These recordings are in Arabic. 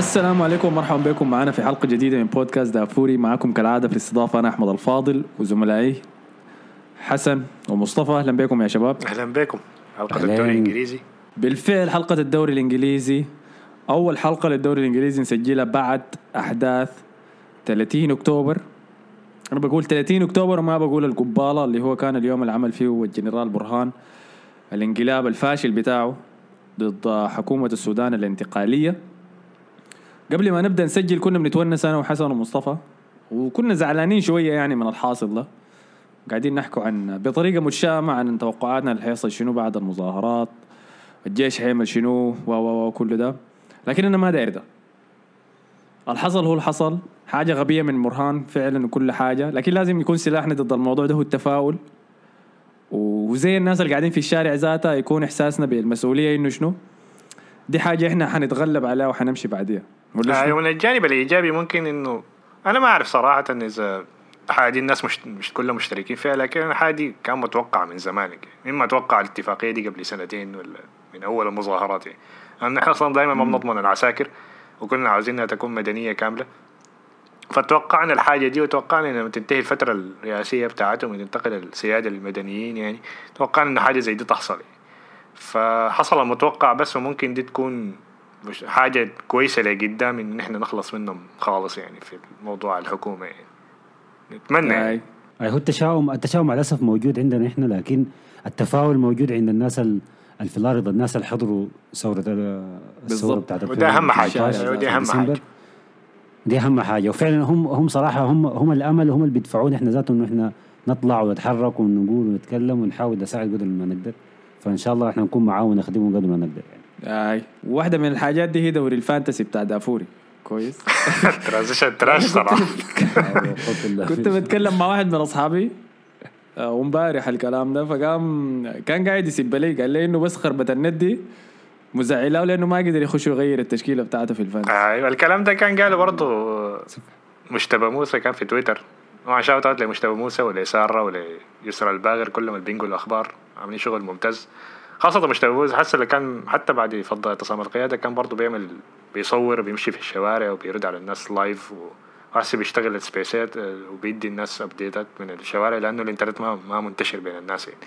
السلام عليكم ومرحبا بكم معنا في حلقة جديدة من بودكاست دافوري. معكم كالعادة في الاستضافة أنا أحمد الفاضل وزملائي حسن ومصطفى. أهلا بكم يا شباب. أهلا بكم. حلقة أهلاً. الدوري الإنجليزي. بالفعل حلقة الدوري الإنجليزي. أول حلقة للدوري الإنجليزي نسجلها بعد أحداث 30 أكتوبر. أنا بقول 30 أكتوبر وما بقول القبالة اللي هو كان اليوم اللي عمل فيه الجنرال برهان الانقلاب الفاشل بتاعه ضد حكومة السودان الانتقالية. قبل ما نبدأ نسجل كنا بنتونس أنا وحسن ومصطفى. وكنا زعلانين شوية يعني من الحاصل ده. قاعدين نحكوا عن بطريقة متشائمة عن توقعاتنا اللي حيحصل شنو بعد المظاهرات الجيش حيعمل شنو و و و ده. لكن أنا ما داير ده. الحصل هو الحصل. حاجة غبية من مرهان فعلا وكل حاجة. لكن لازم يكون سلاحنا ضد الموضوع ده هو التفاؤل. وزي الناس اللي قاعدين في الشارع ذاتها يكون إحساسنا بالمسؤولية إنه شنو؟ دي حاجة إحنا حنتغلب عليها وحنمشي بعديها. ولا؟ آه من الجانب الإيجابي ممكن إنه أنا ما أعرف صراحة إذا حاجة دي الناس مش مش كلهم مشتركين فيها لكن الحاجة دي كان متوقع من زمان. اما أتوقع الاتفاقية دي قبل سنتين ولا من أول المظاهرات يعني إحنا أصلا دائما ما بنضمن العساكر وكنا عاوزينها تكون مدنية كاملة فتوقعنا الحاجة دي وتوقعنا لما تنتهي الفترة الرئاسية بتاعتهم وتنتقل السيادة للمدنيين يعني توقعنا إنه حاجة زي دي تحصل يعني. فحصل المتوقع بس وممكن دي تكون مش حاجة كويسة لقدام إن إحنا نخلص منهم خالص يعني في موضوع الحكومة يعني نتمنى يعني. هو التشاؤم التشاؤم مع الأسف موجود عندنا إحنا لكن التفاؤل موجود عند الناس في الأرض الناس اللي حضروا ثورة ال- الثورة بالضبط. بتاعت وده أهم حاجة. 2019 أيوة، دي أهم. حاجة. دي أهم حاجة وفعلا هم هم صراحة هم هم الأمل هم اللي بيدفعونا إحنا ذاتهم انه إحنا نطلع ونتحرك ونقول ونتكلم ونحاول نساعد قدر ما نقدر فإن شاء الله إحنا نكون معاهم ونخدمهم قدر ما نقدر يعني هاي واحدة من الحاجات دي هي دوري ال fantasy بتاع دافوري. كويس. transition trash صراحة. كنت بتكلم مع واحد من أصحابي آه، ومبارح الكلام ده فقام كان قاعد يسب لي قال لي إنه بس خربة النت دي مزعلاه لأنه ما قدر يخش يغير التشكيلة بتاعته في ال fantasy. أيوة الكلام ده كان قاله برضه مجتبى موسى كان في تويتر. طبعا shout out لمجتبى موسى ولسارة وليسرى الباغر كلهم اللي بينقلوا الأخبار عاملين شغل ممتاز. خاصة موسى حاسس اللي كان حتى بعد فض اعتصام القيادة كان برضه بيعمل بيصور وبيمشي في الشوارع وبيرد على الناس live وهسه بيشتغل ال spaceات آه، وبيدي الناس updateات من الشوارع لأنه الإنترنت ما ما منتشر بين الناس يعني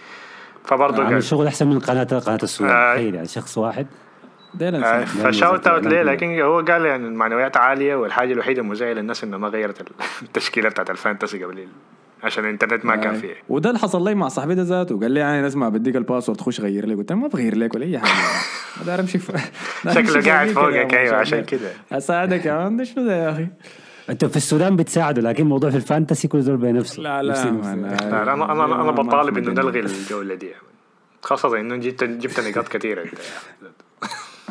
فبرضه عامل شغل أحسن من قناه قناة السودان آه. تخيل يعني شخص واحد آه،. ف shout out ليه لكن هو قال يعني المعنويات عالية والحاجة الوحيدة المزعجة للناس إنه ما غيرت ال- التشكيلة بتاعت ال fantasy قبل عشان الإنترنت ما كان هاي. فيه. وده اللي حصل لي مع صاحبي ده ذاته. قال لي أنا اسمع بديك ال password خش غير لي. قلت له ما بغير لك ولا أي حاجة. ما داير امشي شكله قاعد فوقك أيوه عشان كده. أساعدك يا man ده شنو ده يا أخي؟ انت في السودان بتساعده لكن موضوع في ال fantasy كل زول بنفسه. لا لا أنا أنا أنا بطالب إنه نلغي. الجولة دي. خاصة إنه جبت جبت نقاط كثيرة أنت.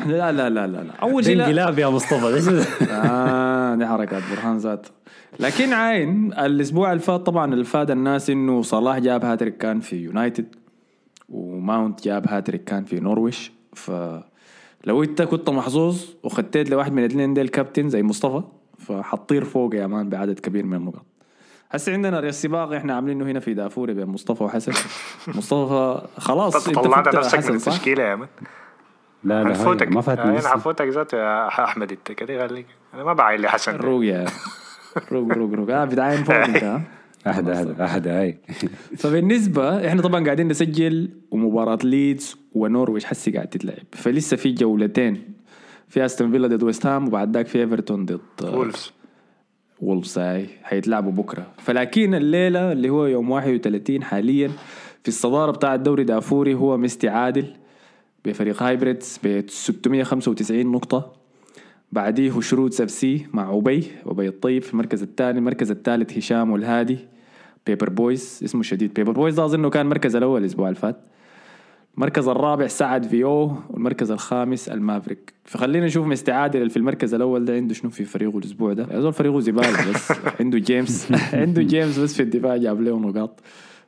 لا لا لا لا لا. أول شيء انقلاب يا مصطفى؟ آه دي حركات برهان ذات. لكن عاين الأسبوع اللي فات طبعا اللي فات الناس إنه صلاح جاب هاتريك كان في يونايتد وماونت جاب هاتريك كان في نورويش. فلو أنت كنت محظوظ وخديت لواحد من الاثنين ديل كابتن زي مصطفى فحتطير فوق يا man بعدد كبير من النقاط هسه عندنا السباق إحنا عاملينه هنا في دافوري بين مصطفى وحسن. مصطفى خلاص أنت طلعت نفسك من؟ التشكيلة يا مان. لا لا ما فاتني أنا. حفوتك ذاته يا أحمد أنت كده خليك أنا ما بعين لي حسن روق يا روق روق روق آه بتعاين فوق أنت ها أحد أحد أحد هاي. فبالنسبة إحنا طبعا قاعدين نسجل ومباراة ليدز ونورويش حسي قاعد تتلعب. فلسه في جولتين. في أستون فيلا ضد ويست هام وبعد ذاك في إيفرتون ضد وولفز. وولفز هاي. حيتلعبوا بكرة. فلكن الليلة اللي هو يوم 31 حاليا في الصدارة بتاع الدوري دافوري هو ميستي عادل بفريق هايبريدز ب 695 نقطة. بعديه شرود سبسي مع عبي عبي الطيب في المركز الثاني. المركز الثالث هشام والهادي. Paper Boys اسمه شديد Paper Boys ده اظنه كان المركز الأول الأسبوع اللي فات. المركز الرابع سعد فيو والمركز الخامس المافريك. فخلينا نشوف مستعادل اللي في المركز الأول ده. عنده شنو في فريقه الأسبوع ده؟ هذول فريقه زبالة بس. عنده جيمس. عنده جيمس بس في الدفاع جاب له نقاط.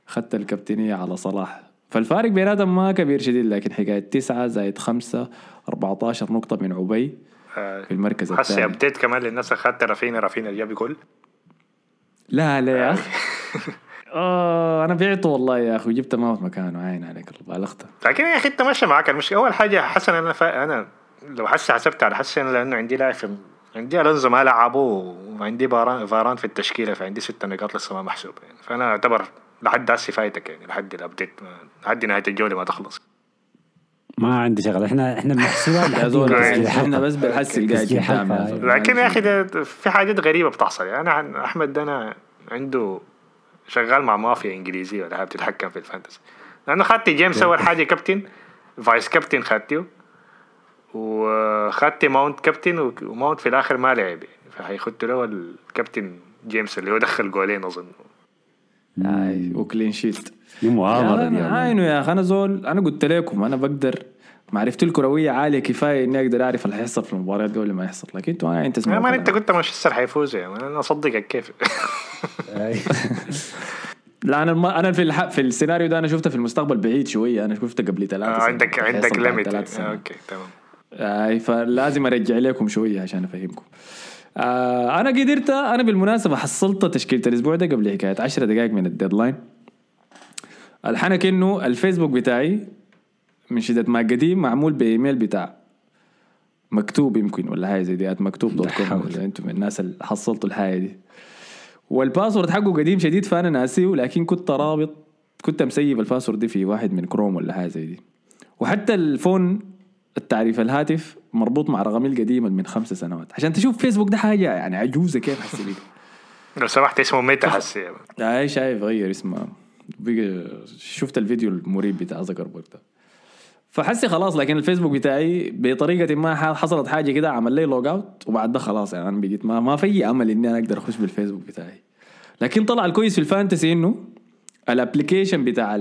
خدت الكابتنية على صلاح. فالفارق بيناتهم ما كبير شديد لكن حكاية تسعة زائد خمسة 14 نقطة من عبي في المركز حسي الثاني. update كمان للناس اخذت رافينا رافينا جاب جول. لا لا يا أخي. آه أنا بعته والله يا أخي وجبت موت مكانه عين عليك الله بالغته لكن يا أخي أنت ماشي معك المشكلة أول حاجة حسن أنا فا... أنا لو حسي حسبت على حسن لأنه عندي لاعب عندي ألونزو ما لعبوا وعندي فاران فاران في التشكيلة فعندي ست نقاط لسه ما محسوب يعني فأنا أعتبر لحد هسه فايتك يعني لحد ال update لحد نهاية الجولة ما تخلص. ما عندي شغل إحنا إحنا بنحسبها إحنا. بس حلقة. زول. لكن يا أخي في حاجات غريبة بتحصل يعني أنا أحمد ده أنا عنده شغال مع مافيا إنجليزية ولا بتتحكم في ال fantasy لأنه خدت جيمس أول حاجة captain vice captain خدته وخدت ماونت كابتن وماونت في الآخر ما لعب يعني فحيخدت له الكابتن جيمس اللي هو دخل جولين أظن اي و clean sheet. دي مؤامرة دي يا يا man. عينه يا أخي أنا زول أنا قلت لكم أنا بقدر معرفتي الكرويه عالية كفاية إني أقدر أعرف اللي حيحصل في المباريات ولا ما يحصل لكن أنتوا ما انت man أنت قلت مانشستر حيفوز يا man أنا أصدقك كيف. لا أنا. أنا في الح... في السيناريو ده أنا شفته في المستقبل بعيد شوية. أنا شفته قبل ثلاثة آه، عندك عندك limit ثلاث سنوات okay تمام. أي فلازم أرجع لكم شوية عشان أفهمكم. آه أنا قدرت أنا بالمناسبة حصلت تشكيلة الأسبوع ده قبل حكاية 10 دقائق من ال deadline الحنك إنه الفيسبوك بتاعي من شدة ما قديم معمول بإيميل بتاع مكتوب يمكن ولا حاجة زي دي مكتوب dot com. ولا أنتم من الناس اللي حصلتوا الحاجة دي. وال password حقه قديم شديد فأنا ناسيه لكن كنت رابط كنت مسيب ال password دي في واحد من كروم ولا حاجة زي دي. وحتى ال phone التعريف الهاتف مربوط مع رقمي القديم من خمس سنوات. عشان تشوف فيسبوك ده حاجة يعني عجوزة كيف حسي لو سمحت اسمه ميتا man. أي شايف غير اسمه. بقى شفت الفيديو المريب بتاع زكربرج ده. فحسي خلاص لكن الفيسبوك بتاعي بطريقة ما حصلت حاجة كده عمل لي log out وبعد ده خلاص يعني أنا بقيت ما, ما في أمل إني أنا أقدر أخش بالفيسبوك بتاعي. لكن طلع الكويس في ال fantasy إنه ال application بتاع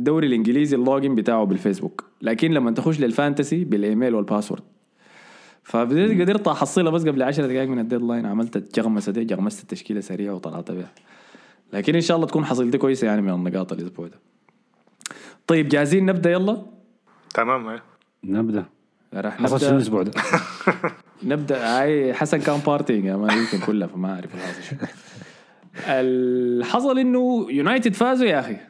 الدوري الإنجليزي ال login بتاعه بالفيسبوك. لكن لما تخش لل fantasy بالإيميل وال password. فبديت قدرت احصلها بس قبل 10 دقائق من ال deadline. عملت الجغمسه دي جغمست التشكيلة سريعة وطلعت بها. لكن إن شاء الله تكون حصلتي كويسة يعني من النقاط الأسبوع ده. طيب جاهزين نبدأ؟ يلا. تمام إيه. نبدأ. راح نبدأ. الأسبوع ده؟ نبدأ. هاي حسن كان بارتينج يا ما يمكن كلها فما أعرف الحاصل إنه يونايتد فازوا يا أخي.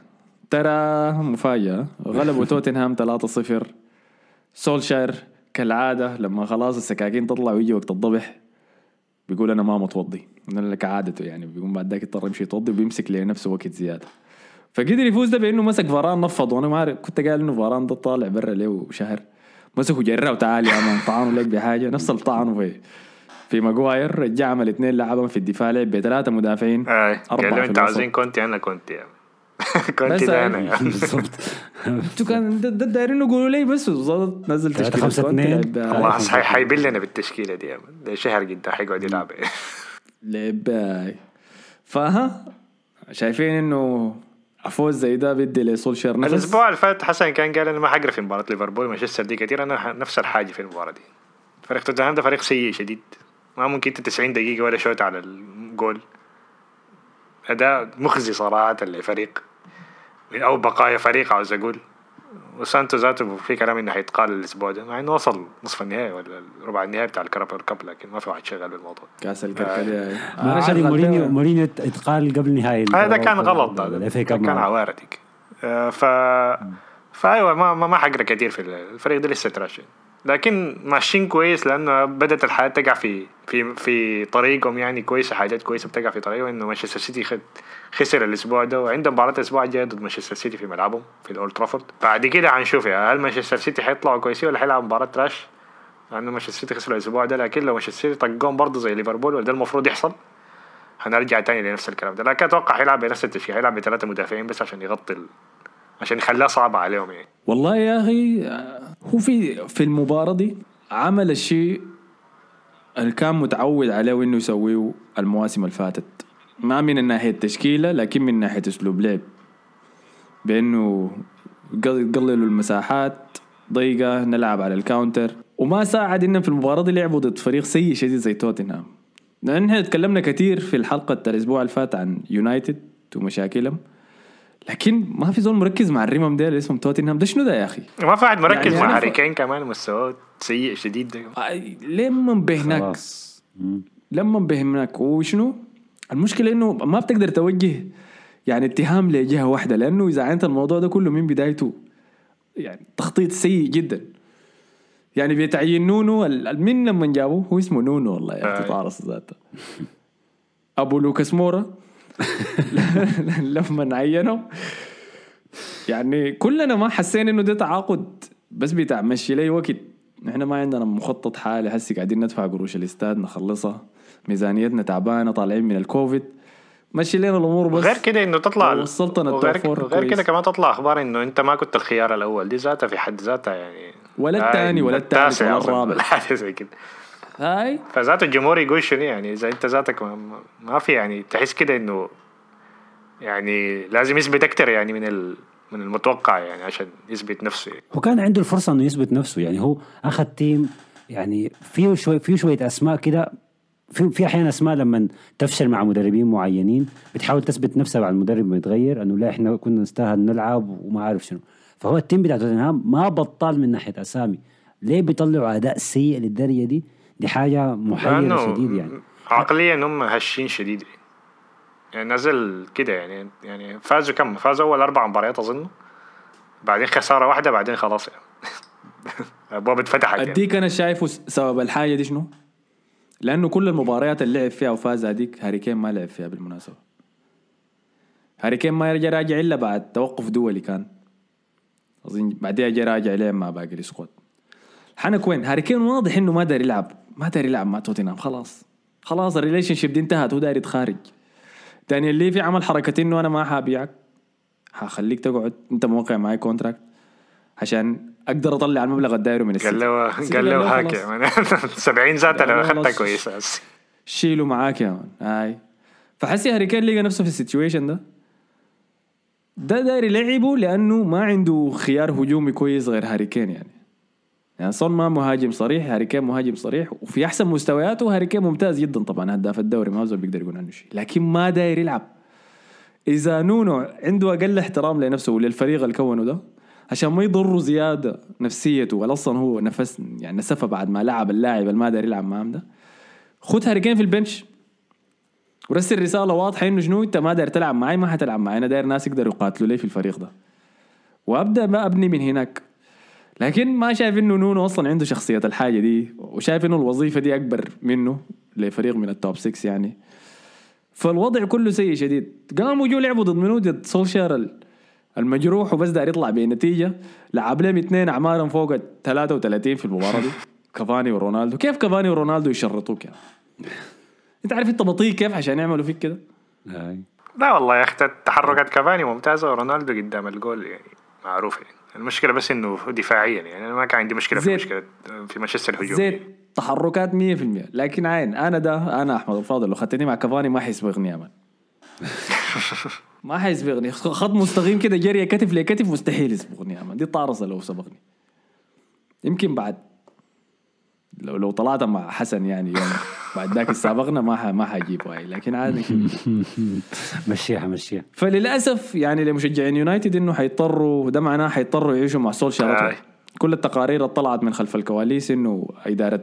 ترى مفاجاه غلبوا توتنهام 3-0 سولشاير كالعادة لما خلاص السكاكين تطلع ويجي وقت الضبح بيقول أنا ما متوضي. من كعادته يعني بيقوم بعد ذاك يضطر يمشي يتوضي وبيمسك لنفسه وقت زيادة. فقدر يفوز ده بإنه مسك فاران نفض. وأنا ما عارف كنت قال إنه فاران ده طالع برا له شهر مسكه جراه وتعال يا مان. طعنوا لك بحاجة. نفس اللي طعنوا في في ماجواير. رجع عمل اثنين لعبهم في الدفاع. لعب بثلاثة مدافعين. له في أنت. عاوزين كونتي أنا كونتي يا ده أنا. بالضبط أنتوا كان ده- دايرين يقولوا لي بس وظبط نزل تشكيلة خمسة كونتي اتنين. لعب بها. والله حي- حيبل لنا بالتشكيلة دي. ده شهر قدام حيقعد يلعب لعب. فها شايفين إنه فوز زي ده بدي لسولشير نفس الأسبوع اللي فات حسن كان قال أنا ما حقرا في مباراة ليفربول ومانشستر دي كثير أنا نفس الحاجة في المباراة دي فريق توتنهام ده فريق سيء شديد ما ممكن إنت 90 دقيقة ولا shot على الجول أداء مخزي صراحة لفريق من أو بقايا فريق عاوز أقول. وسانتو ذاته في كلام إنه حيتقال الأسبوع ده. مع إنه وصل نصف النهائي ولا ربع النهائي بتاع ال Carabao Cup لكن ما في واحد شغال بالموضوع. كأس الكركديه ما أنا عادي مورينيو شغلت مورينيو اتقال قبل نهاية هذا كان غلط هذا. ده cup كان. عوارة ديك آه، ف فأيوة ما ما, ما حقرا كثير في الفريق ده لسه trash لكن ماشيين كويس لأنه بدأت الحياة تقع في في في طريقهم يعني كويسة حاجات كويسة بتقع في طريقهم. إنه مانشستر سيتي خد خسر الأسبوع ده وعندهم مباراة الأسبوع الجاي ضد مانشستر سيتي في ملعبهم في الأولد ترافورد. بعد كده حنشوف يا هل مانشستر سيتي حيطلعوا كويسين ولا حيلعبوا مباراة trash لأنه مانشستر سيتي خسر الأسبوع ده لكن لو مانشستر سيتي طقهم برضه زي ليفربول وده المفروض يحصل هنرجع تاني لنفس الكلام ده. لكن أتوقع حيلعب بنفس التشكيل حيلعب بثلاثة مدافعين بس عشان يغطي. عشان يخليها صعبة عليهم يعني. والله يا أخي هو في في المباراة دي عمل الشيء اللي كان متعود عليه انه يسويه المواسم اللي فاتت. ما من ناحية تشكيلة لكن من ناحية أسلوب لعب. بإنه يقللوا المساحات ضيقة نلعب على الكاونتر. وما ساعد إنهم في المباراة دي لعبوا ضد فريق سيء شديد زي توتنهام. لأن إحنا تكلمنا كثير في الحلقة الأسبوع اللي فات عن يونايتد ومشاكلهم. لكن ما في زول مركز مع الرمم ده اللي اسمه توتنهام. ده شنو ده يا أخي؟ ما في واحد مركز يعني مع هاري كين كمان مستواه سيء شديد ده. آي، لما بهناك. لما بهناك وشنو؟ المشكلة إنه ما بتقدر توجه يعني اتهام لجهة واحدة لأنه إذا عينت الموضوع ده كله من بدايته يعني تخطيط سيء جدا. يعني بيتعين نونو من لما جابوه؟ هو اسمه نونو والله يا أخي آه. طارس ذاته. أبو لوكاس مورا. لما عينه يعني كلنا ما حسينا إنه ده تعاقد بس بتاع مشي لي وقت. نحن ما عندنا مخطط حالي هسي قاعدين ندفع قروش الاستاد نخلصها. ميزانيتنا تعبانة طالعين من الكوفيد. مشي لنا الأمور بس. غير كده إنه تطلع وصلتنا وغير, وغير. كده كمان تطلع أخبار إنه أنت ما كنت الخيار الأول. دي ذاتها في حد ذاتها يعني. ولا آه، الثاني ولا الثالث ولا الرابع. حاجة زي كده. هاي؟ فذات الجمهور يقول شنو يعني؟ إذا أنت ذاتك ما, ما- ما في يعني تحس كده إنه يعني لازم يثبت أكتر يعني من ال من المتوقع يعني عشان يثبت نفسه. يعني. هو كان عنده الفرصة إنه يثبت نفسه يعني هو أخذ team يعني فيه شوي فيه شوية أسماء كده. في في أحيانا أسماء لما تفشل مع مدربين معينين بتحاول تثبت نفسها مع المدرب ما يتغير إنه لا إحنا كنا نستاهل نلعب وما عارف شنو. فهو ال team بتاع توتنهام ما بطال من ناحية أسامي. ليه بيطلعوا أداء سيء للدرجة دي؟ دي حاجة محيرة لأنه شديد يعني. عقليا هم هشين شديد. يعني. يعني نزل كده يعني يعني فازوا كم؟ فازوا أول أربع مباريات أظن. بعدين خسارة واحدة بعدين خلاص يعني. ابواب اتفتحت يعني. أديك أنا شايفه سبب الحاجة دي شنو؟ لأنه كل المباريات اللي لعب فيها وفاز هذيك هاري كين ما لعب فيها بالمناسبة. هاري كين ما يرجع راجع إلا بعد توقف دولي كان. أظن بعدها جا راجع لين مع باقي ال squad. حنك وين؟ هاري كين واضح إنه ما داري يلعب. ما داري يلعب مع توتنهام خلاص. خلاص ال relationship دي انتهت هو داري يتخارج. دانيال ليفي عمل حركة إنه أنا ما حابيعك. حخليك تقعد أنت موقع معي contract عشان أقدر أطلع المبلغ الدايره من السيتي قال له قال له. هاك يعني 70 ذاتها قال لو أخذتها. كويسه شيلوا معاك يا man. هاي. فحسي هاري كين لقى نفسه في ال situation ده. ده داير يلعبه لأنه ما عنده خيار هجومي كويس غير هاري كين يعني. يعني صون ما مهاجم صريح هاري كين مهاجم صريح وفي أحسن مستوياته هاري كين ممتاز جدا طبعا. هداف الدوري ما زول بيقدر يقول عنه شيء. لكن ما داير يلعب. إذا نونو عنده أقل احترام لنفسه وللفريق اللي كونه ده عشان ما يضره زيادة نفسيته ولا أصلا هو نفس يعني نسفه بعد ما لعب اللاعب اللي ما داير يلعب معاه ده. خد هاري كين في ال bench. ورسل رسالة واضحة إنه شنو أنت ما داير تلعب معي ما حتلعب معي. أنا داير ناس يقدروا يقاتلوا لي في الفريق ده. وأبدأ بقى أبني من هناك. لكن ما شايف إنه نونو أصلا عنده شخصية الحاجة دي وشايف إنه الوظيفة دي أكبر منه لفريق من ال top 6 يعني. فالوضع كله سيء شديد. قاموا جو لعبوا ضد منو؟ ضد سولشار ال- المجروح وبس داير يطلع بنتيجة. لعب لهم اثنين أعمارهم فوق ال 33 في المباراة دي. كافاني ورونالدو. كيف كافاني ورونالدو يشرطوك يعني؟ انت عارف انت بطيء كيف عشان يعملوا فيك كده. لا والله يا أخي تحركات كافاني ممتازة ورونالدو قدام الجول يعني معروف يعني. المشكلة بس إنه دفاعيا يعني أنا ما كان عندي مشكلة في. مشكلة في مانشستر الهجوم زيت تحركات 100% لكن عين أنا ده أنا أحمد الفاضل لو خدتني مع كافاني ما حيسبقني يا مان ما حيسبقني. خط مستقيم كده جري كتف لكتف مستحيل يسبقني يا man دي طارصه لو سبقني. يمكن بعد. لو لو طلعت مع حسن يعني يوم بعد ذاك سابقنا ما ح- ما حجيبه هاي لكن عادي. مشيها مشيها فللأسف يعني لمشجعين يونايتد إنه حيضطروا ده معناه حيضطروا يعيشوا مع سولشار. آي. كل التقارير اللي طلعت من خلف الكواليس إنه إدارة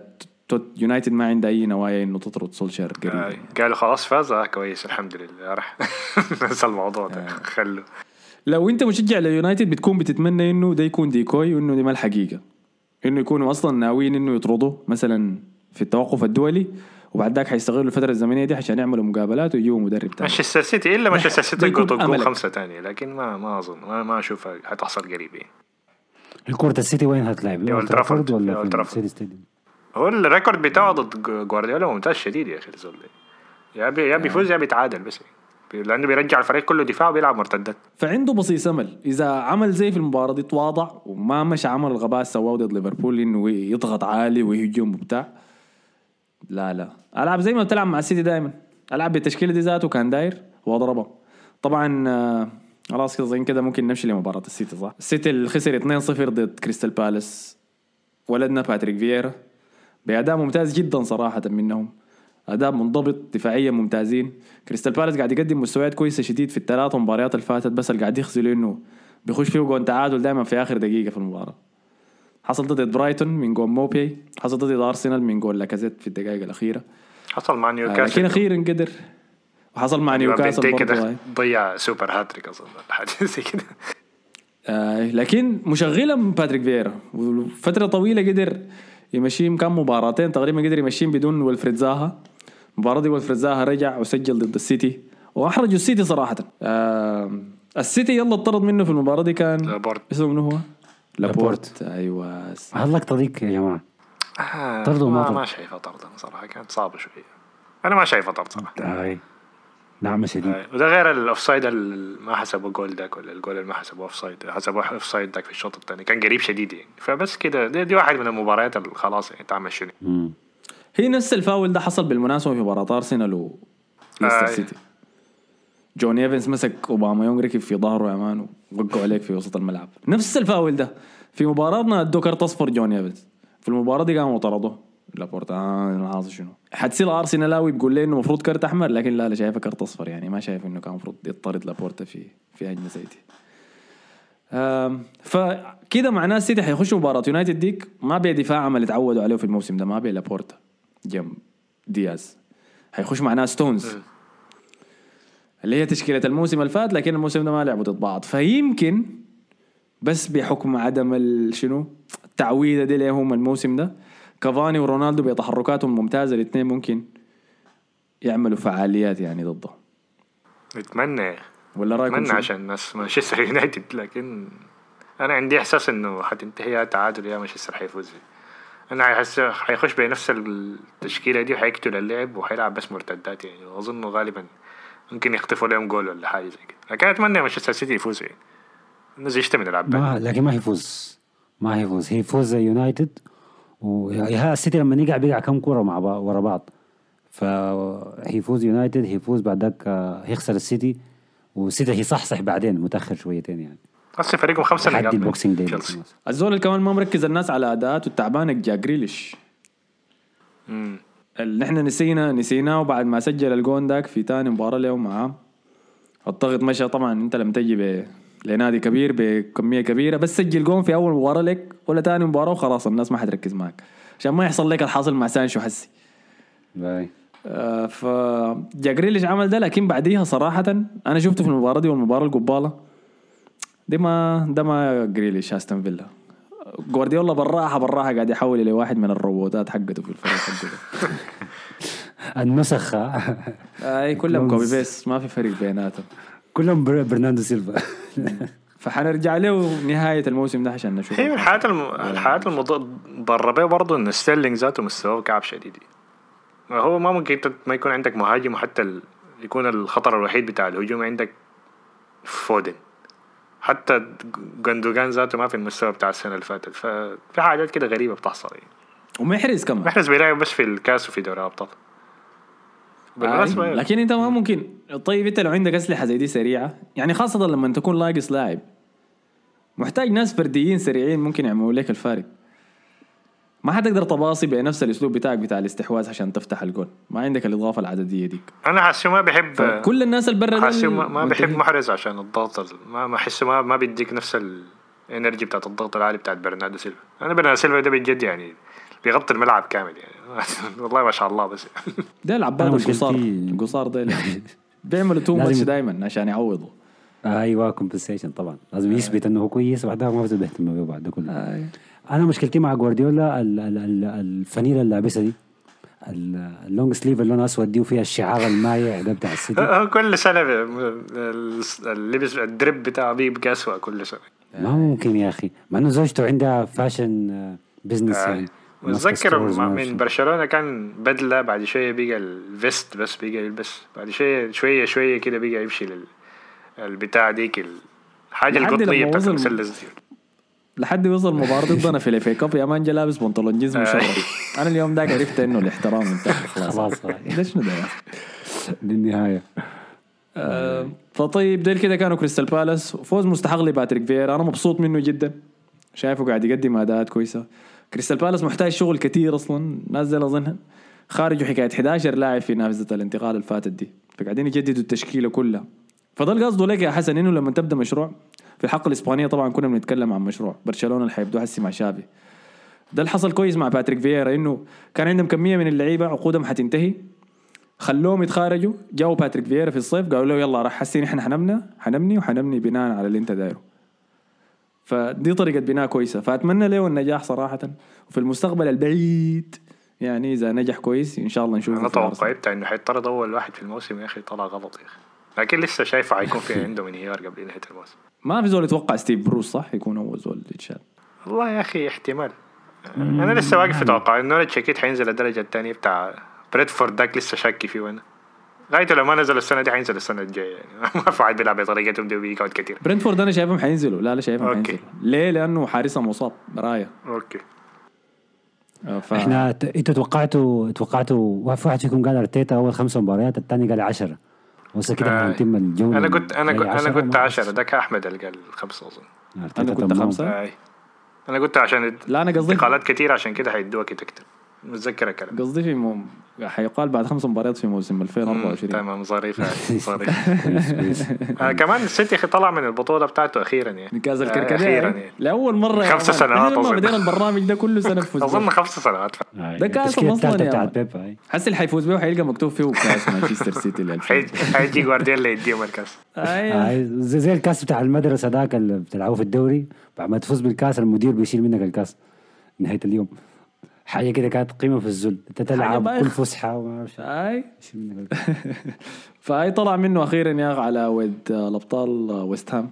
توت- يونايتد ما عندها أي نوايا إنه تطرد سولشار قريب آه، يعني. قالوا خلاص فاز آه كويس الحمد لله راح ننسى الموضوع ده خلوا لو أنت مشجع ليونايتد بتكون بتتمنى إنه ده يكون decoy وإنه دي ما الحقيقة إنه يكونوا أصلا ناويين إنه يطردوا مثلا في التوقف الدولي وبعد ذاك حيستغلوا الفترة الزمنية دي عشان يعملوا مقابلات ويجيبوا مدرب تاني مانشستر سيتي إلا مانشستر سيتي أملك. خمسة ثانية لكن ما ما أظن ما, ما اشوفها حتحصل قريب يعني. الكرة السيتي وين هتلعب؟ أولد ترافورد. ولا أولد في ترافورد. هو ال record بتاعه ضد جوارديولا ممتاز شديد يا أخي الزول. يا بي يا بيفوز يا بيتعادل بس لأنه بيرجع الفريق كله دفاع وبيلعب مرتدات فعنده بصيص امل إذا عمل زي في المباراة دي تواضع وما مشى عمل الغباء سواه ضد ليفربول إنه يضغط عالي ويهجم وبتاع لا لا. ألعب زي ما بتلعب مع السيتي دائما ألعب بالتشكيلة دي ذاته كان داير واضربه. طبعا آه، خلاص كده كده ممكن نمشي لمباراة السيتي صح؟ السيتي اللي خسر 2-0 ضد كريستال بالاس. ولدنا باتريك فييرا. بأداء ممتاز جدا صراحة منهم. أداء منضبط دفاعيا ممتازين. كريستال بالاس قاعد يقدم مستويات كويسة شديد في الثلاث مباريات اللي فاتت بس اللي قاعد يخزلوا إنه بيخش فيه جون تعادل دائما في آخر دقيقة في المباراة. حصل ضد برايتون من جول موباي حصل ضد أرسنال من جول لاكازيت في الدقائق الأخيرة. حصل مع آه، نيوكاسل. لكن أخيرا قدر. وحصل مع نيوكاسل بنتيكي برضه هاي. ضيع super hat-trick أظن حاجة زي كده. آه لكن مشغله من باتريك فييرا. وفترة طويلة قدر يمشيهم كان مباراتين تقريبا قدر يمشيهم بدون ولفريد زاها. المباراه دي ولفريد زاها رجع وسجل ضد السيتي. وأحرجوا السيتي صراحة. آه السيتي اللي اطرد منه في المباراة دي كان لابورت. اسمه منو هو؟ لابورت. لابورت. أيوه. هاللقطه ديك يا جماعة. آه طرد وما ما, طرد. ما شايفها طرد أنا صراحة. كانت صعبة شوية. أنا ما شايفها طرد صراحة. هاي. ناعمة شديد آه، وده غير ال offside اللي ما حسبوا جول داك ولا الجول اللي ما حسبوا offside. حسبوا offside داك في الشوط الثاني. كان قريب شديد يعني. فبس كده. دي, دي واحد من المباريات اللي خلاص يعني تعمل شنو. هي نفس الفاول ده حصل بالمناسبة في مباراة أرسنال وليستر آه. سيتي جوني إيفنز مسك أوباميانغ ركب في ظهره يا man ووقعوا عليك في وسط الملعب. نفس الفاول ده. في مباراتنا ادوا كرت أصفر جوني إيفنز. في المباراة دي قاموا طردوه. لابورتا آه أنا عاوز شنو. حتصير أرسنالاوي بقول لي إنه المفروض كرت أحمر لكن لا لا شايفه كرت أصفر يعني. ما شايف إنه كان المفروض يطرد لابورتا في في هجمة زي دي. فكده معناه السيتي حيخش مباراة يونايتد ديك. ما بيه دفاع اللي تعودوا عليه في الموسم ده. ما بيه لابورتا. جنب دياز. حيخش معناه ستونز اللي هي تشكيلة الموسم اللي فات لكن الموسم ده ما لعبوا ضد بعض فيمكن بس بحكم عدم شنو؟ التعويذه دي لهم الموسم ده كافاني ورونالدو بتحركاتهم الممتازه الاثنين ممكن يعملوا فعاليات يعني ضده. نتمنى. ولا رأيكم اتمنى؟ عشان الناس مانشستر يونايتد لكن أنا عندي إحساس إنه حتنتهي يا تعادل يا مانشستر حيفوز. أنا حيحس حيخش بنفس التشكيلة دي وحيقتل اللعب وحيلعب بس مرتدات يعني. وأظن غالبا ممكن يخطفوا لهم جول ولا حاجة زي كده. لكن أتمنى مانشستر سيتي يفوز يعني. الناس يشتم من العباد ما لكن ما هيفوز. ما هيفوز. هيفوز زي يونايتد وها السيتي لما يقع بيقع كم كورة مع بعض ورا بعض. فهيفوز يونايتد هيفوز بعد ذاك آه، هيخسر السيتي. والسيتي هيصحصح بعدين متأخر شويتين يعني. أصلا فريقهم خمسة نقاط من ال Boxing Day تشيلسي. الزول اللي كمان ما مركز الناس على أداءاته التعبانة جاك جريليش نحن نسينا نسيناه بعد ما سجل الجون داك في تاني مباراة له معاه. الضغط مشى. طبعا أنت لما تجي ب... لنادي كبير بكمية كبيرة. بس سجل جون في أول مباراة لك ولا تاني مباراة وخلاص. الناس ما حتركز معك. عشان ما يحصل لك الحاصل مع سانشو حسي. باي. آه ف جاك جريليش عمل ده. لكن بعديها صراحة أنا شفته في المباراة دي والمباراة القبالة. دي ما ده ما جريليش أستون فيلا. جوارديولا بالراحة بالراحة قاعد يحول إلى واحد من الروبوتات حقته في الفريق حقه ده. النسخ أي كلهم. copy paste ما في فرق بيناتهم. كلهم بر- برناردو سيلفا. فحنرجع له نهاية الموسم ده عشان نشوف. هي من الحاجات الم... الحاجات المضرة به برضه إن ستيرلينج ذاته مستواه كعب شديد. هو ما ممكن ما يكون عندك مهاجم وحتى ال... يكون الخطر الوحيد بتاع الهجوم عندك فودن. حتى جندوجان ذاته ما في المستوى بتاع السنة اللي فاتت. ففي حاجات كده غريبة بتحصل يعني. ومحرز كمان. محرز بيلعب بس في الكاس وفي دوري بالمناسبة آي. لكن انت ما ممكن. طيب انت لو عندك أسلحة زي دي سريعة يعني خاصة لما تكون ناقص لاعب محتاج ناس فرديين سريعين ممكن يعملوا لك الفارق. ما حتقدر تباصي بنفس الأسلوب بتاعك بتاع الاستحواذ عشان تفتح الجول ما عندك الإضافة العددية ديك. أنا حاسه ما بحب كل الناس اللي برا حاسه ديل ما, ما بحب. محرز عشان الضغط ال- ما ما احسه ما ما بيديك نفس ال energy بتاعت الضغط العالي بتاعت برناردو سيلفا. أنا برناردو سيلفا ده بجد يعني بيغطي الملعب كامل يعني. والله ما شاء الله بس. ده العباد القصار. القصار ده بيعملوا too much دائما عشان يعوضوا أيوه compensation طبعا. لازم يثبت إنه هو كويس بعدها ما بده بيهتم به بعد كله. آي. أنا مشكلتي مع جوارديولا ال- ال- ال- الفانيلة اللي لابسها دي. ال- ال long sleeve اللي لونها أسود دي وفيها الشعار المايع ده بتاع السيتي. هو كل سنة اللبس الدرب بتاعه بيبقى اسوء كل سنة. ما ممكن يا أخي. مع إنه زوجته عندها fashion business آه. يعني. متذكر من. برشلونة كان بدلة بعد شوية بقى ال vest بس بقى يلبس. بعد شوية شوية شوية كده بقى يمشي لل البتاع ديك الحاجة القطنية بتاعت المثلث دي. لحد يوصل مباراة ضدنا في ال FA Cup يا man جا لابس بنطلون جينز مشرف أنا اليوم ده عرفت إنه الاحترام انتهى خلاص. ده شنو ده؟ للنهاية. آه، فطيب ديل كده كانوا كريستال بالاس. فوز مستحق لباتريك فييرا. أنا مبسوط منه جدا. شايفه قاعد يقدم أداءات كويسة. كريستال بالاس محتاج شغل كتير أصلا. ناس زي اظن خارجوا حكاية 11 لاعب في نافذة الانتقال اللي فاتت دي. فقاعدين يجددوا التشكيلة كلها. فده القصد لك يا حسن إنه لما تبدأ مشروع في الحلقة الإسبانية طبعا كنا بنتكلم عن مشروع برشلونة اللي حيبدو هسي مع شافي. ده اللي حصل كويس مع باتريك فييرا إنه كان عندهم كمية من اللعيبة عقودهم حتنتهي. خلوهم يتخارجوا جاوا باتريك فييرا في الصيف قالوا له يلا راح حسين إحنا حنبنى حنبني وحنبني بناء على اللي انت دايره. فدي طريقة بناء كويسة. فأتمنى له النجاح صراحة. وفي المستقبل البعيد يعني إذا نجح كويس إن شاء الله نشوفه أنا بتاع إنه حيطرد أول واحد في الموسم يا أخي طلع غلط يا أخي. لكن لسه شايفه حيكون في عنده انهيار قبل نهاية الموسم. ما في زول يتوقع ستيف بروس صح؟ يكون اول زول يتشال والله يا أخي احتمال. أنا لسه واقف في توقع انه أكيد حينزل الدرجة الثانية بتاع برنتفورد داك لسه شاكي فيه أنا غايته لو ما نزل السنة دي حينزل السنة الجاية يعني. ما في واحد بيلعب بطريقتهم دي وبيقعد كثير برنتفورد أنا شايفهم حينزلوا. لا لا شايفهم okay. حينزلوا. ليه؟ لأنه حارسهم مصاب. راية. أوكي. آه، ف... إحنا ت- إنتوا توقعتوا توقعتوا في واحد فيكم قال أرتيتا أول خمس مباريات الثاني قال 10 وهسه كده آه. حنتم الجوله أنا قلت أنا هي قلت أنا ما 10 ذاك أحمد اللي قال خمسة أظن قلت تمام. خمسة. أي أنا قلت عشان لا أنا قصدي انتقالات كثير عشان كده حيدوها كده أكتر متذكر الكلام. قصدي في مو... حيقال بعد خمس مباريات في موسم مم، 2024 تمام ظريف. ظريف. آه كمان السيتي أخي طلع من البطولة بتاعته أخيرا يعني. كاس آه، الكركديه. أخيرا يعني. يعني لأول مرة خمس man. سنوات أظن. بدينا البرنامج ده كل سنة نفوز أظن. خمس سنوات. هاي. ده بتاعت مان. بيب هاي حس اللي حيفوز به حيلقى مكتوب فيه كاس مانشستر سيتي ل 2000 حيجي جوارديولا يديهم الكاس. أيوه. هاي زي, زي الكاس بتاع المدرسة ذاك اللي بتلعبه في الدوري. بعد ما تفوز بالكاس المدير بيشيل منك الكاس نهاية اليوم. حاجة كده كانت قيمة في الذل. انت تلعب. كل فسحة وما اعرف شو. اي. فأي طلع منه أخيرا يا على ود الأبطال ويست هام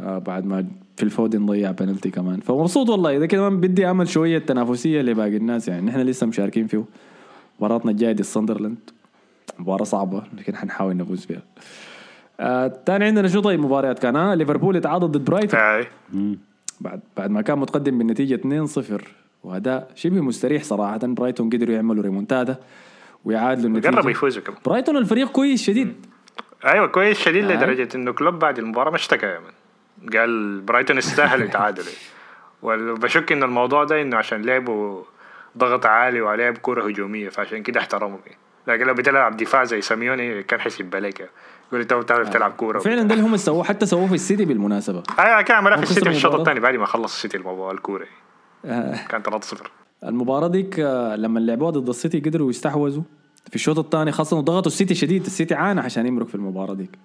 آه، بعد ما في الفودن ضيع بنالتي كمان. فمبسوط والله. إذا كمان بدي امل شوية تنافسية لباقي الناس يعني. نحن لسه مشاركين فيه. مباراتنا الجاية دي الساندرلاند مباراة صعبة لكن حنحاول نفوز فيها آه تاني عندنا شو طيب مباريات كان؟ آه ليفربول اتعادل ضد برايتون. بعد بعد ما كان متقدم بالنتيجة 2-0 واداء شبه مستريح صراحة. برايتون قدروا يعملوا ريمونتادا ويعادلوا النتيجة. قربوا يفوزوا كمان. برايتون الفريق كويس شديد. أيوه كويس شديد هاي. لدرجة إنه كلوب بعد المباراة ما اشتكى يا man. قال برايتون يستاهل يتعادل وبشك ان الموضوع ده إنه عشان لعبوا ضغط عالي ولعب كوره هجومية فعشان كده احترموا فيه. لكن لو بتلعب دفاع زي سيميوني كان حيسيب عليك يقول انت بتعرف تلعب كورة. فعلا ده اللي هم سووه حتى سووه في السيتي بالمناسبة. أيوه كان عملها في السيتي في الشوط. الثاني بعد ما خلص السيتي الموضوع الكوره آه، كان 3-0 المباراة ديك آه، لما لعبوها ضد السيتي قدروا يستحوذوا في الشوط الثاني خاصة ضغطوا السيتي شديد. السيتي عانى عشان يمرق في المباراة ديك.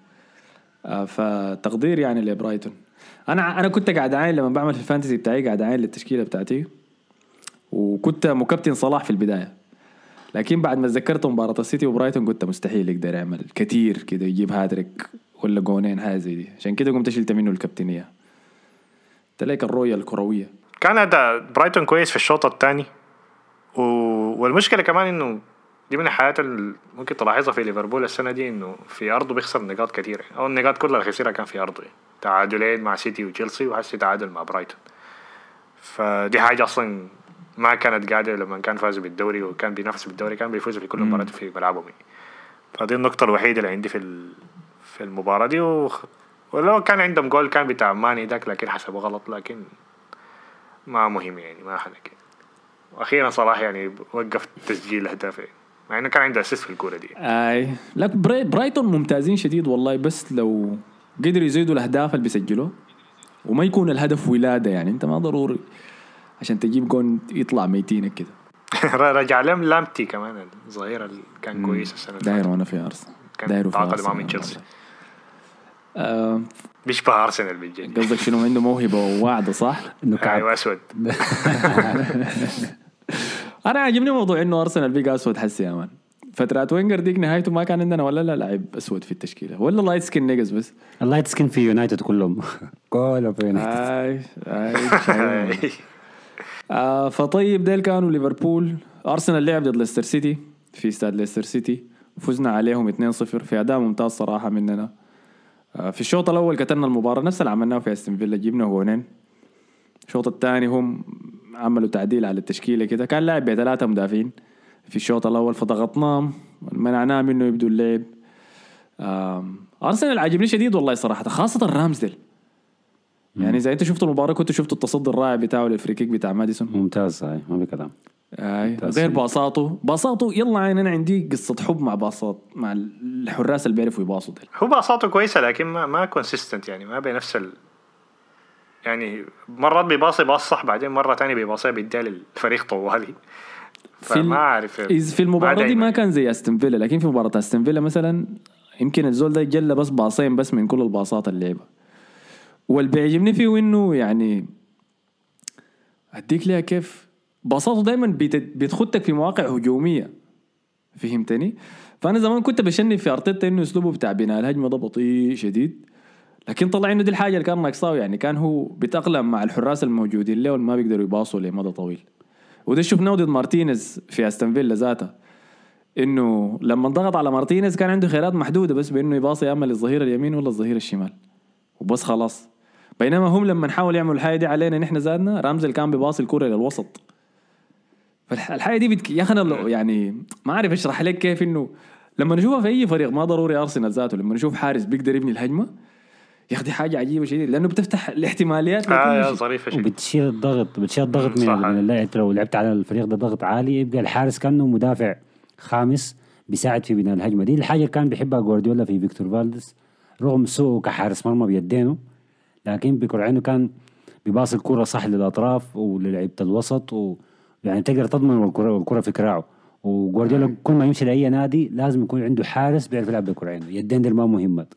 آه، فتقدير يعني لبرايتون. أنا أنا كنت قاعد عاين لما بعمل في ال fantasy بتاعي قاعد عاين للتشكيلة بتاعتي. وكنت مكابتن صلاح في البداية. لكن بعد ما تذكرت مباراة السيتي وبرايتون قلت مستحيل يقدر يعمل كتير كده يجيب هاتريك ولا جونين حاجة زي دي. عشان كده قمت شلت منه الكابتنية. تلاقي الرؤيه الكرويه كان اداء برايتون كويس في الشوط الثاني و... والمشكلة كمان إنه دي من الحاجات اللي ممكن تلاحظها في ليفربول السنة دي إنه في أرضه بيخسر نقاط كثيره أو النقاط كلها اللي خسرها كان في أرضه. تعادلين مع سيتي وتشيلسي وهسه تعادل مع برايتون. فدي حاجة أصلا ما كانت قاعدة لما كان فازوا بالدوري وكان بينافسوا بالدوري كان بيفوزوا في كل مباراة في ملعبهم. فدي النقطة الوحيدة اللي عندي في ال... في المباراة دي. و... ولو كان عندهم جول كان بتاع ماني داك لكن حسبه غلط. لكن ما مهم يعني ما حنك وأخيرا صلاح يعني وقف تسجيل اهداف يعني. مع إنه كان عنده اسيست في الكورة دي أي لكن براي برايتون ممتازين شديد والله بس لو قدروا يزيدوا الأهداف اللي بيسجلوه وما يكون الهدف ولادة يعني أنت ما ضروري عشان تجيب جون يطلع ميتينك كده رجع لهم لامتي كمان الظهير اللي كان كويس السنة اللي داير. وأنا في أرسنال كان داير في ارسنال من تشيلسي. بيشبه ارسنال بالجد قصدك شنو؟ عنده موهبة وواعدة صح؟ إنه كعب. أيوه أسود. أنا عاجبني موضوع إنه ارسنال بيقى أسود حسي يا man. فترات فينجر ديك نهايته ما كان عندنا ولا لا لاعب أسود في التشكيلة. ولا light skin niggas بس. ال light skin في يونايتد كلهم. كلهم في يونايتد آي آي شايفهم. آه فطيب ديل كانوا ليفربول ارسنال لعب ضد ليستر سيتي في استاد ليستر سيتي فزنا عليهم 2-0 في أداء ممتاز صراحة مننا. آه في الشوط الأول كترنا المباراة نفس اللي عملناه في أستون فيلا جبنا جونين الشوط الثاني هم عملوا تعديل على التشكيلة كده كان لاعب بثلاثه مدافعين. في الشوط الأول فضغطناهم منعناه منه يبدو اللعب. أرسنال عاجبني شديد والله صراحة خاصة الرامزديل يعني إذا أنت شفت المباراة كنت شفت التصدي الرائع بتاعه لل free kick بتاع ماديسون. ممتاز هاي ما في كلام. آي. غير باصاته. باصاته يلا عين أنا عندي قصة حب مع باصات مع الحراس اللي بيعرفوا يباصوا هو باصاته كويسة لكن ما ما consistent يعني ما بنفس ال يعني مرات بيباصي باص صح بعدين مرة تانية بيباصيها بيديها للفريق طوالي. فما أعرف. في المباراة دي. ما كان زي أستون فيلا لكن في مباراة أستون فيلا مثلا يمكن الزول ده جلى بس باصين بس من كل الباصات اللي لعبها واللي بيعجبني فيه إنه يعني أديك ليها كيف بساطه دائما بتخدك في مواقع هجومية. فهمتني؟ فأنا زمان كنت بشني في أرتيتا إنه أسلوبه بتاع بناء الهجمة ده بطيء شديد. لكن طلع إنه دي الحاجة اللي كان ناقصاه يعني كان هو بيتأقلم مع الحراس الموجودين له واللي ما بيقدروا يباصوا لمدى طويل. وده شفناه ضد مارتينيز في أستون فيلا ذاته. إنه لما ضغط على مارتينيز كان عنده خيارات محدودة بس بإنه يباصي أما للظهير اليمين ولا الظهير الشمال. وبس خلاص. بينما هم لما نحاول يعملوا الحاجة دي علينا نحن ذاتنا رامزديل كان بيباصي الكرة للوسط. فالحاجه دي بتك... يا أخي أنا يعني ما اعرف أشرح لك كيف إنه لما نشوفها في أي فريق ما ضروري أرسنال ذاته لما نشوف حارس بيقدر يبني الهجمة يا أخي دي حاجة عجيبة شديد لأنه بتفتح الاحتماليات آه ظريفة شديد وبتشيل الضغط بتشيل الضغط من, من اللاعب لو لعبت على الفريق ده ضغط عالي يبقى الحارس كأنه مدافع خامس بيساعد في بناء الهجمة. دي الحاجة اللي كان بيحبها جوارديولا في فيكتور فالدس رغم سوءه كحارس مرمى بيدينه لكن عنده كان بيباص الكرة صح للأطراف وللعيبة الوسط و يعني تقدر تضمن الكرة والكرة في كراعه. وجوارديولا كل ما يمشي لأي نادي لازم يكون عنده حارس بيعرف يلعب بالكرة عنده. يدين دي ما مهمات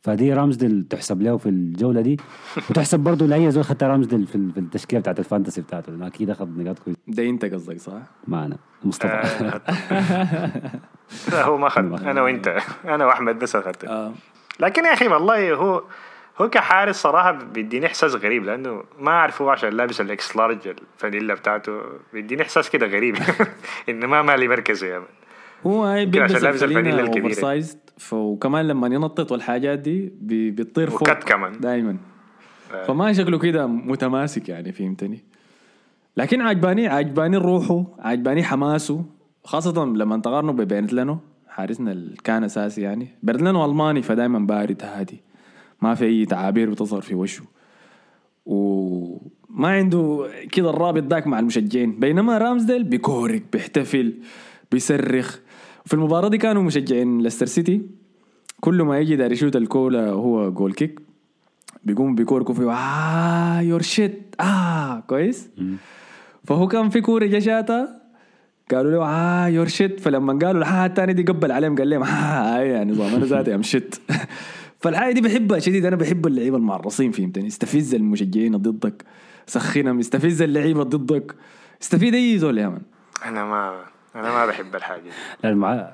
فدي رامزدل تحسب له في الجولة دي. وتحسب برضه لأي زول خدت رامزدل في, في التشكيلة بتاعت الفانتسي بتاعته. لأنه أكيد أخذ نقاط كويسة. ده أنت قصدك صح؟ ما أنا. مصطفى. آه. لا هو ما أخذ. أنا وأنت أنا وأحمد بس أخذت آه. لكن يا أخي والله هو هو كحارس صراحة بيديني إحساس غريب لأنه ما أعرف هو عشان لابس ال X large الفانيلا بتاعته بيديني إحساس كده غريب إنه ما مالي مركزه يا man. هو هاي بيلبس لابس الفانيلا الكبيرة. وكمان لما ينطط والحاجات دي بي- بيطير فوق وكت كمان. دائما فما شكله كده متماسك يعني فهمتني لكن عجباني عجباني روحه عجباني حماسه خاصة لما تقارنه ببيرنت لانو حارسنا اللي كان أساسي يعني بيرنت لانو ألماني فدائما بارد هادي ما في أي تعابير بتظهر في وشه. وما عنده كده الرابط ذاك مع المشجعين. بينما رامزديل بيكورك بيحتفل بيصرخ. في المباراة دي كانوا مشجعين ليستر سيتي. كل ما يجي داير يشوت الكورة هو goal kick بيقوم بيكوركوا فيه آه you're shit آه كويس. فهو كان في كورة جشاتها قالوا له آه you're shit فلما قالوا الحاجة الثانية دي قبل عليهم قال لهم آه يعني نظام أنا ذاتي I'm shit فالحاجة دي بحبها شديد. أنا بحب اللعيبة المعرصين فهمتني؟ استفز المشجعين ضدك. سخنهم استفز اللعيبة ضدك. استفيد أي زول يا man أنا ما أنا ما بحب الحاجة دي. لا المع...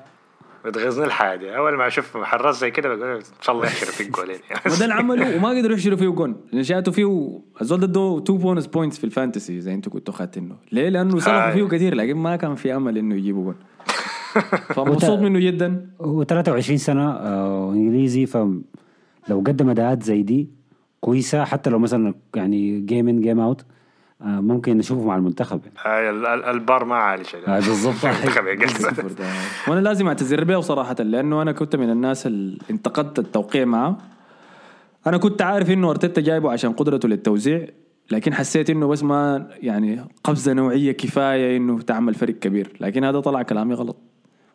بتغيظني الحاجة. أول ما أشوف حراس زي كده بقول إن شاء الله يحشر فيك جولين. وده اللي عمله وما قدروا يحشروا فيه جون. لأن شاتوا فيه الزول ده ادوه 2 bonus points في ال fantasy زي أنتوا كنتوا خدتينه ليه؟ لأنه سلخوا آه. فيه كثير لكن ما كان في أمل إنه يجيبوا جون. فمبسوط منه جدا. هو 23 سنة آه إنجليزي فلو قدم أداءات زي دي كويسة حتى لو مثلا يعني game in game out آه ممكن نشوفه مع المنتخب يعني. البار ما عالي شيء آه قلت. وأنا لازم أعتذر به صراحة لأنه أنا كنت من الناس اللي انتقدت التوقيع معه. أنا كنت عارف إنه أرتيتا جايبه عشان قدرته للتوزيع لكن حسيت إنه بس ما يعني قفزة نوعية كفاية إنه تعمل فرق كبير. لكن هذا طلع كلامي غلط.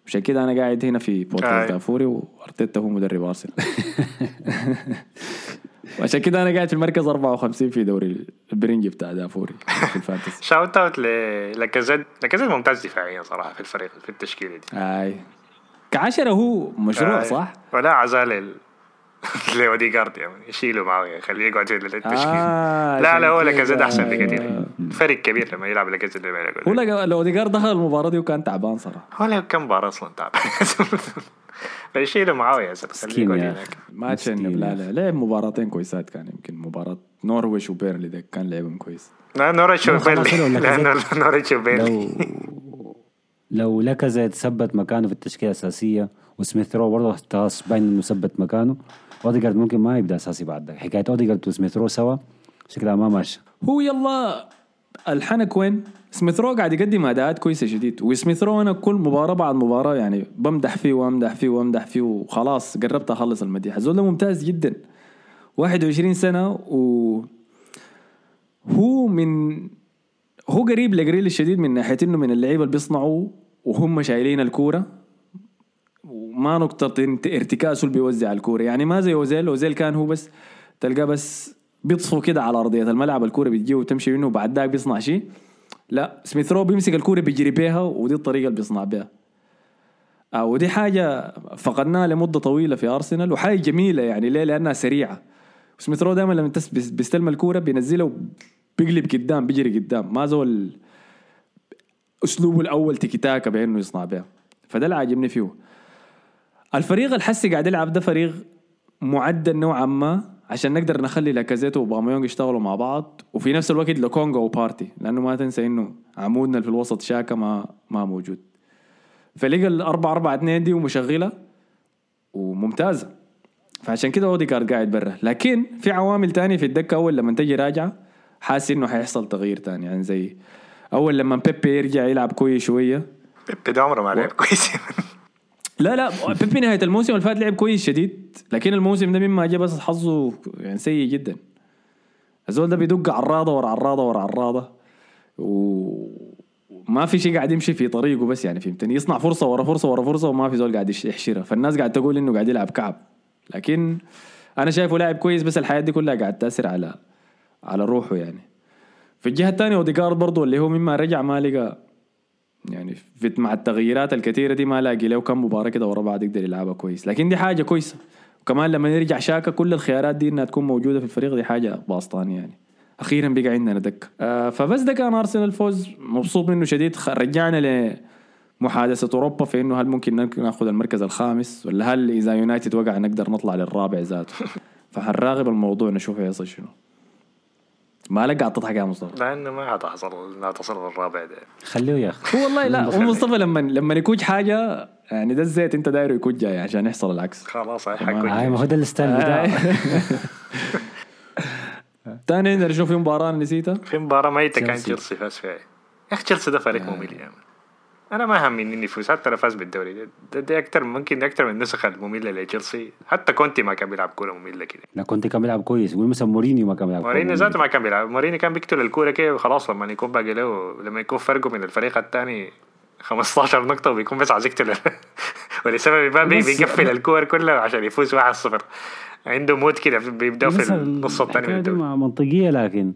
عشان كده أنا قاعد هنا في. بودكاست دافوري وأرتيتا هو مدرب أرسنال وعشان كده أنا قاعد في المركز 54 في دوري البرنجي بتاع دافوري في الفانتسي شاوت اوت لكازيت لكازيت ممتاز دفاعيا صراحة في الفريق في التشكيلة دي أي كعشرة هو مشروع آي. صح؟ ولا عزال لاوديجارد يا من يشيله معه يخليه يقعد في التشكيل آه، لا لا هو كده. احسن بكثير فرق كبير لما يلعب لكازيت اللي هو بيلعب لقى- لو اوديجار دخل المباراة دي وكان تعبان صراحة هو له كم مباراة أصلا تعب فيشيله معه يا زلمه خليه مسكين يقعد يا هناك ما تشنب. لا لا لعب مباراتين كويسات كان يمكن مباراة نورويش وبيرلي ده كان لعبهم كويس لا خلاص وبيرلي لاكازيت. نوريتش وبيرلي لو لو لاكازيت ثبت مكانه في التشكيله الاساسيه وسميث رو برضه خلاص باين انه ثبت مكانه اوديجارد ممكن ما يبدأ أساسي بعد حكاية اوديجارد وسميث رو سوا شكلها ما ماشيه هو يلا الحنك وين؟ سميث رو قاعد يقدم أداءات كويسة شديد وسميث رو أنا كل مباراة بعد مباراة يعني بمدح فيه وأمدح فيه وأمدح فيه وخلاص قربت أخلص المديح. الزول ده ممتاز جدا. 21 سنة و هو من هو قريب لجريل الشديد من ناحية إنه من اللعيبة اللي بيصنعوا وهم شايلين الكورة. وما نقطة ارتكاسه اللي بيوزع الكورة؟ يعني ما زي أوزيل أوزيل كان هو بس تلقاه بس بيطفو كده على أرضية. الملعب الكورة بتجي وتمشي منه وبعد ذاك بيصنع شيء. لا سميث رو بيمسك الكورة بيجري بيها ودي الطريقة اللي بيصنع بيها. آه ودي حاجة فقدناها لمدة طويلة في أرسنال وحاجة جميلة يعني ليه؟ لأنها سريعة. سميث رو دائما لما بيستلم الكورة بينزلها وبيقلب قدام بيجري قدام. ما زول أسلوبه الأول تيكي تاكا بأنه يصنع بها فده اللي عاجبني فيه. الفريق الحسه قاعد يلعب ده فريق معدل نوعا ما عشان نقدر نخلي لاكازيت واوباميونج يشتغلوا مع بعض. وفي نفس الوقت لوكونجا وبارتي لأنه ما تنسى إنه عمودنا في الوسط شاكا ما ما موجود. فلقى الأربعة أربعة اتنين دي ومشغلة وممتازة. فعشان كده أوديجارد قاعد برا. لكن في عوامل تانية في الدكة أول لما تجي راجعة حاسس إنه حيحصل تغيير تاني. يعني زي أول لما بيبي يرجع يلعب كويس شوية. بيبي ده عمره ما لعب كويس. لا لا بيبي نهاية الموسم اللي فات لعب كويس شديد لكن الموسم ده مما جاء بس حظه يعني سيء جدا. الزول ده بيدق عراضة ورا عراضة ورا عراضة و- وما في شيء قاعد يمشي في طريقه بس يعني فهمتني؟ يصنع فرصة ورا فرصة ورا فرصة وما في زول قاعد يحشرها. فالناس قاعد تقول إنه قاعد يلعب كعب. لكن أنا شايفه لاعب كويس بس الحياة دي كلها قاعد تأثر على على روحه يعني. في الجهة الثانية اوديجارد برضه اللي هو مما رجع ما لقى يعني في مع التغييرات الكثيرة دي ما لاقي له كم مباراة كده ورا بعض يقدر يلعبها كويس. لكن دي حاجة كويسة. وكمان لما يرجع شاكا كل الخيارات دي إنها تكون موجودة في الفريق دي حاجة باسطاني يعني. أخيرا بقى عندنا دكة. آه فبس ده كان أرسنال الفوز مبسوط منه شديد. رجعنا لمحادثة أوروبا في إنه هل ممكن ناخذ المركز الخامس؟ ولا هل إذا يونايتد وقع نقدر نطلع للرابع ذاته؟ فحنراقب الموضوع نشوف هيصل شنو. ما لك قاعد تضحك يا مصطفى. لأنه ما حتحصل لا تصل الرابع ده. خليه يا أخي. هو والله لا هو مصطفى لما لما يكوج حاجة يعني ده الزيت انت دايره يكون جاي عشان يحصل العكس. خلاص هاي. حكون هاي ما هو ده ال style بتاعه. تاني نشوف في مباراة نسيتها؟ في مباراة ميتة كان تشيلسي. فاز فيها. يا أخي تشيلسي ده فريق ممل يا man أنا ما همني إني يفوز حتى لو فاز بالدوري. ده, ده, ده أكتر ممكن ده أكتر من النسخة المملة لتشيلسي. حتى كونتي ما كان بيلعب كورة مملة كده. لا كنت كان بيلعب كويس. قول مثلا مورينيو ما كان بيلعب مورينيو. ذاته ما كان بيلعب. مورينيو كان بيقتل الكورة كده وخلاص لما يكون باقي له لما يكون فرقه من الفريق الثاني 15 نقطة وبيكون بس عايز يقتل ولسبب ما بيقفل الكور كلها عشان يفوز 1-0 عنده موت كده بيبدأ في النص الثاني من الدوري. منطقية لكن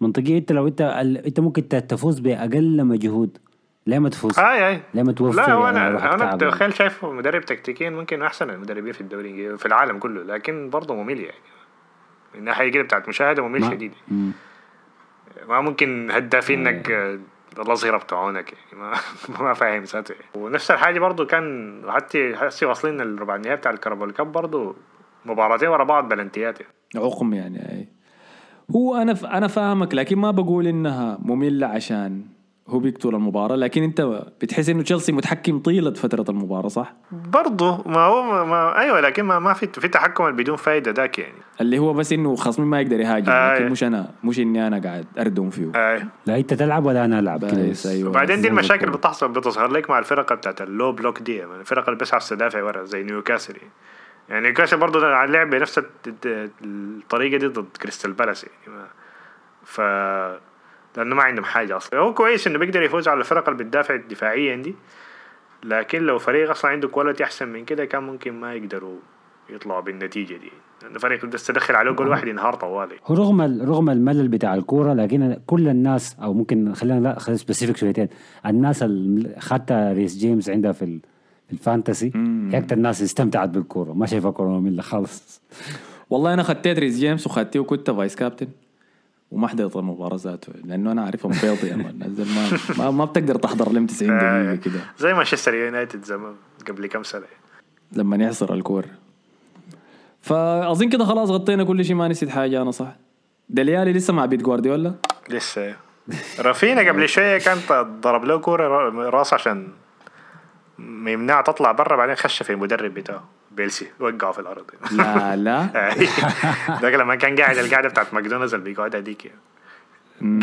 منطقية. انت لو انت انت ممكن تفوز بأقل مجهود. ليه ما تفوز؟ هاي هاي ليه ما توفر لا هو يعني أنا أنا تعب يعني. تخيل شايفه مدرب تكتيكيا ممكن أحسن المدربين في الدوري في العالم كله لكن برضه ممل يعني من الناحية كده بتاعت مشاهدة ممل شديد. ما ممكن هدافينك آه، الاصغر بتوعونك يعني ما ما فاهم ذاته يعني. ونفس الحاجة برضه كان حتى حسي واصلين الربع النهائي بتاع الكربول كاب برضه مباراتين ورا بعض بلنتيات يعني. عقم يعني أي. هو أنا ف... أنا فاهمك لكن ما بقول إنها مملة عشان هو بيقتل المباراة لكن أنت بتحس إنه تشيلسي متحكم طيلة فترة المباراة صح؟ برضه ما هو ما, ما أيوه لكن ما, ما في في تحكم بدون فايدة ذاك يعني اللي هو بس إنه خصمي ما يقدر يهاجم آه. لكن مش أنا مش إني أنا قاعد أردم فيه آه. لا أنت تلعب ولا أنا ألعب كده بس بس. أيوه وبعدين دي المشاكل تقول. بتحصل بتظهر لك مع الفرق بتاعت ال low block دي يعني الفرق اللي بس عاوز تدافع ورا زي نيوكاسل يعني. يعني نيوكاسل برضه لعب بنفس الطريقة دي ضد كريستال بالاس يعني ف لأنه ما عندهم حاجة أصلا. هو كويس إنه بيقدر يفوز على الفرق اللي بتدافع دفاعيا دي لكن لو فريق أصلا عنده quality أحسن من كده كان ممكن ما يقدروا يطلعوا بالنتيجة دي. لأنه فريق بس تدخل عليه جول واحد ينهار طوالي. هو رغم ال- رغم الملل بتاع الكورة لكن كل الناس أو ممكن خلينا لا خلينا specific شويتين. الناس اللي خدتها ريس جيمس عندها في ال- في ال fantasy هي أكثر الناس استمتعت بالكورة. ما شايفها كورة مملة خالص. والله أنا خديت ريس جيمس وخدته وكنت vice captain. وما حضرت المباراه ذاته لأنه أنا عارفهم بيض يا man ما, ما ما بتقدر تحضر لهم 90 دقيقة كده. زي مانشستر يونايتد زمان قبل كم سنة. لما يحصر الكور. فأظن كده خلاص غطينا كل شيء ما نسيت حاجة أنا صح؟ دليالي لسه مع بيت جوارديولا؟ لسه. رافينا قبل شوية كان ضرب له كورة را- راس عشان يمنعها تطلع برا بعدين خش في المدرب بتاعه. بيلسا وقعه في الأرض. لا لا. ده لما كان قاعد القعده بتاعت ماكدونالدز اللي بيقعدها ديك يعني.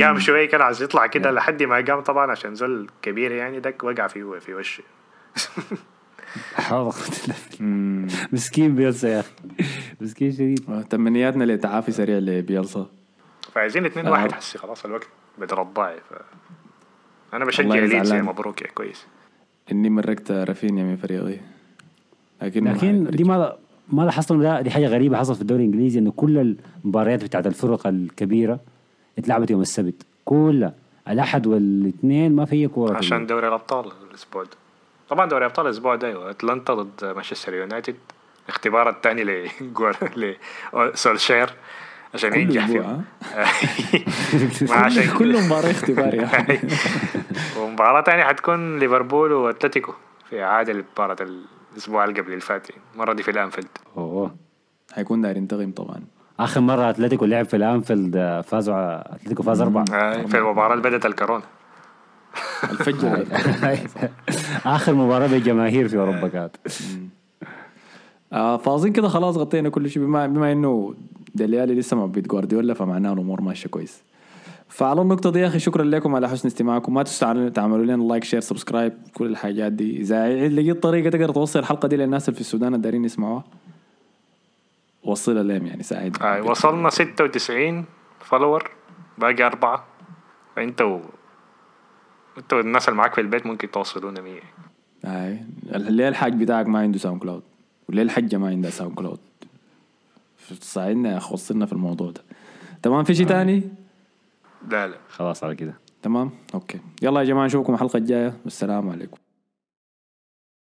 قام شوية كان عايز يطلع كده لحد ما قام طبعا عشان زول كبير يعني دك وقع في في وشه. مسكين بيلسا يا أخي. مسكين شديد. تمنياتنا لتعافي سريع لبيلصا فعايزين 2 آه. واحد حسي خلاص الوقت بترضعي ف أنا بشجع ليدز مبروك يا كويس. إني مرقت رافينيا من فريقي. لكن لكن دي ما ما لاحظت ده دي حاجة غريبة حصلت في الدوري الإنجليزي انه كل المباريات بتاعت الفرق الكبيرة اتلعبت يوم السبت. كلها الأحد والاثنين ما في أي كورة عشان دوري الأبطال الأسبوع ده. طبعا دوري ابطال الأسبوع ده أيوه. أتلانتا ضد مانشستر يونايتد. الاختبار الثاني ل سولشير. عشان ينجح فيه عشان كل مباراة اختبار يا أخي. ومباراة تانية حتكون ليفربول وأتلتيكو في عادة لمباراة الأسبوع اللي قبل الفات المرة دي في الأنفيلد. أوه. حيكون داير ينتقم طبعا. آخر مرة أتلتيكو لعب في الأنفيلد آه، فازوا أتلتيكو فاز أربعة. آه، في المباراة اللي بدأت الكورونا. الفجر. آخر مباراة بالجماهير في أوروبا كانت. آه فاظن كده خلاص غطينا كل شيء. بما, بما إنه دليالي لسه ما بيت جوارديولا فمعناه الأمور ماشية كويس. فعلى النقطة دي يا أخي شكرا لكم على حسن استماعكم. ما تنسوا تعملوا- لنا like share subscribe كل الحاجات دي. إذا لقيت طريقة تقدر توصل الحلقة دي للناس اللي في السودان الدارين يسمعوها وصلها لهم يعني ساعد آه، وصلنا 96 follower باقي أربعة. فأنت و أنت والناس اللي معاك في البيت ممكن توصلونا 100 اي اللي الحاج بتاعك ما عنده SoundCloud واللي الحجة ما عندها SoundCloud ساعدنا يا وصلنا في الموضوع ده. تمام في شيء تاني؟ لا لا. خلاص على كده. تمام؟ okay. يلا يا جماعة نشوفكم الحلقة الجاية. والسلام عليكم.